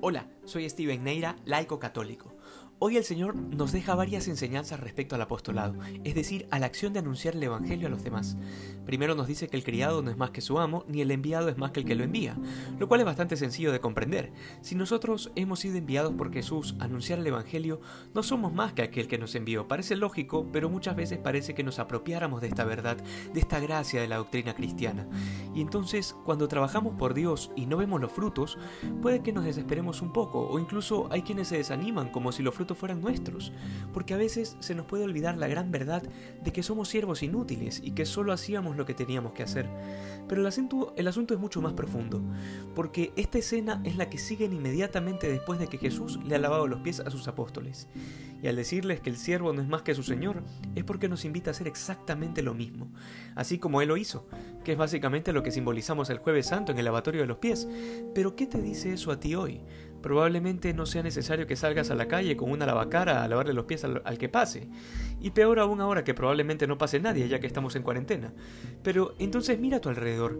Hola, soy Steven Neira, laico católico. Hoy el Señor nos deja varias enseñanzas respecto al apostolado, es decir, a la acción de anunciar el Evangelio a los demás. Primero nos dice que el criado no es más que su amo, ni el enviado es más que el que lo envía, lo cual es bastante sencillo de comprender. Si nosotros hemos sido enviados por Jesús a anunciar el Evangelio, no somos más que aquel que nos envió. Parece lógico, pero muchas veces parece que nos apropiáramos de esta verdad, de esta gracia de la doctrina cristiana. Y entonces, cuando trabajamos por Dios y no vemos los frutos, puede que nos desesperemos un poco, o incluso hay quienes se desaniman como si los frutos fueran nuestros, porque a veces se nos puede olvidar la gran verdad de que somos siervos inútiles y que solo hacíamos lo que teníamos que hacer. Pero el asunto, el asunto es mucho más profundo, porque esta escena es la que siguen inmediatamente después de que Jesús le ha lavado los pies a sus apóstoles. Y al decirles que el siervo no es más que su Señor, es porque nos invita a hacer exactamente lo mismo, así como Él lo hizo, que es básicamente lo que simbolizamos el jueves santo en el lavatorio de los pies. Pero ¿qué te dice eso a ti hoy? Probablemente no sea necesario que salgas a la calle con una lavacara a lavarle los pies al, al, que pase. Y peor aún ahora que probablemente no pase nadie ya que estamos en cuarentena. Pero entonces mira a tu alrededor.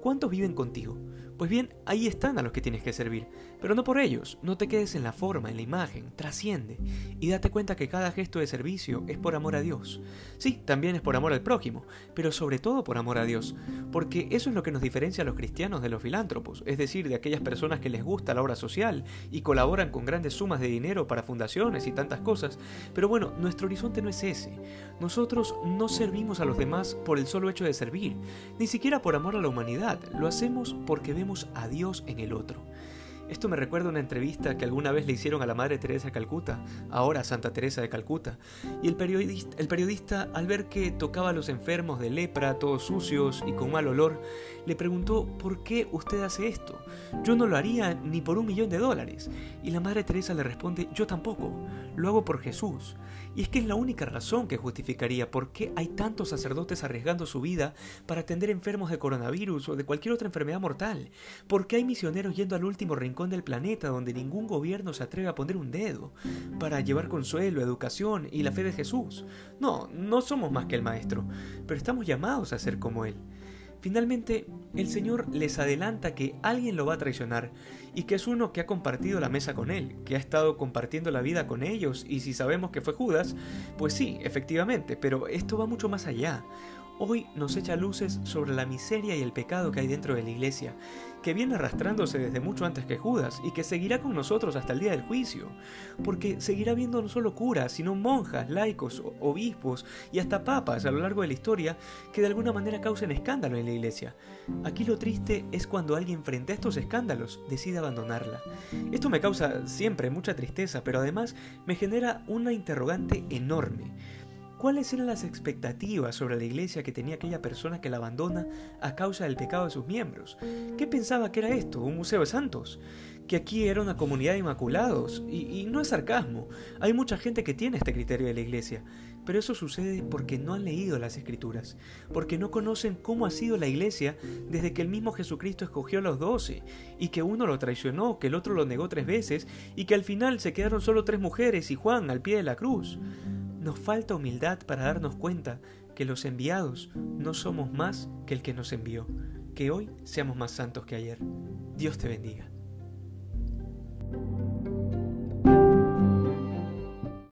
¿Cuántos viven contigo? Pues bien, ahí están a los que tienes que servir, pero no por ellos, no te quedes en la forma, en la imagen, trasciende y date cuenta que cada gesto de servicio es por amor a Dios. Sí, también es por amor al prójimo, pero sobre todo por amor a Dios, porque eso es lo que nos diferencia a los cristianos de los filántropos, es decir, de aquellas personas que les gusta la obra social y colaboran con grandes sumas de dinero para fundaciones y tantas cosas, pero bueno, nuestro horizonte no es ese. Nosotros no servimos a los demás por el solo hecho de servir, ni siquiera por amor a la humanidad, lo hacemos porque vemos a Dios en el otro. Esto me recuerda una entrevista que alguna vez le hicieron a la Madre Teresa de Calcuta, ahora Santa Teresa de Calcuta, y el periodista, el periodista, al ver que tocaba a los enfermos de lepra, todos sucios y con mal olor, le preguntó ¿por qué usted hace esto? Yo no lo haría ni por un millón de dólares. Y la Madre Teresa le responde yo tampoco, lo hago por Jesús. Y es que es la única razón que justificaría por qué hay tantos sacerdotes arriesgando su vida para atender enfermos de coronavirus o de cualquier otra enfermedad mortal. ¿Por qué hay misioneros yendo al último rincón del planeta donde ningún gobierno se atreve a poner un dedo para llevar consuelo, educación y la fe de Jesús. No, no somos más que el Maestro, pero estamos llamados a ser como Él. Finalmente, el Señor les adelanta que alguien lo va a traicionar y que es uno que ha compartido la mesa con Él, que ha estado compartiendo la vida con ellos y si sabemos que fue Judas, pues sí, efectivamente, pero esto va mucho más allá hoy nos echa luces sobre la miseria y el pecado que hay dentro de la iglesia, que viene arrastrándose desde mucho antes que Judas y que seguirá con nosotros hasta el día del juicio, porque seguirá viendo no solo curas, sino monjas, laicos, obispos y hasta papas a lo largo de la historia que de alguna manera causen escándalo en la iglesia. Aquí lo triste es cuando alguien frente a estos escándalos decide abandonarla. Esto me causa siempre mucha tristeza, pero además me genera una interrogante enorme. ¿Cuáles eran las expectativas sobre la iglesia que tenía aquella persona que la abandona a causa del pecado de sus miembros? ¿Qué pensaba que era esto? ¿Un museo de santos? Que aquí era una comunidad de inmaculados. Y, y, no es sarcasmo. Hay mucha gente que tiene este criterio de la iglesia. Pero eso sucede porque no han leído las escrituras. Porque no conocen cómo ha sido la iglesia desde que el mismo Jesucristo escogió a los doce. Y que uno lo traicionó, que el otro lo negó tres veces. Y que al final se quedaron solo tres mujeres y Juan al pie de la cruz. Nos falta humildad para darnos cuenta que los enviados no somos más que el que nos envió. Que hoy seamos más santos que ayer. Dios te bendiga.